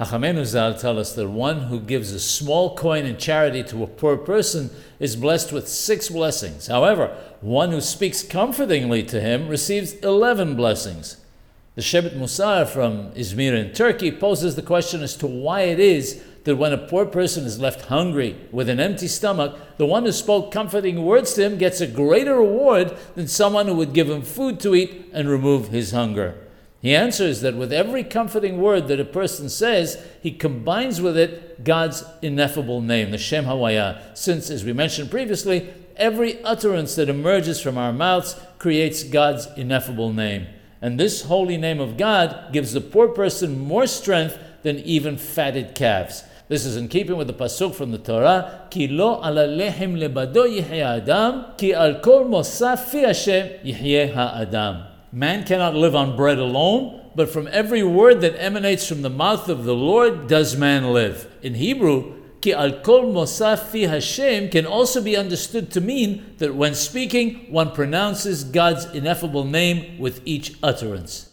Hachamenu Zal tell us that one who gives a small coin in charity to a poor person is blessed with six blessings. However, one who speaks comfortingly to him receives 11 blessings. The Shevet Musar from Izmir in Turkey poses the question as to why it is that when a poor person is left hungry with an empty stomach, the one who spoke comforting words to him gets a greater reward than someone who would give him food to eat and remove his hunger. He answers that with every comforting word that a person says, he combines with it God's ineffable name, the Shem Hawaya, since, as we mentioned previously, every utterance that emerges from our mouths creates God's ineffable name. And this holy name of God gives the poor person more strength than even fatted calves. This is in keeping with the pasuk from the Torah, "Ki lo ala lechem lebado adam, ki al kol mosaf fi Hashem ha'adam." Man cannot live on bread alone, but from every word that emanates from the mouth of the Lord does man live. In Hebrew, ki al kol mosaf fi Hashem can also be understood to mean that when speaking, one pronounces God's ineffable name with each utterance.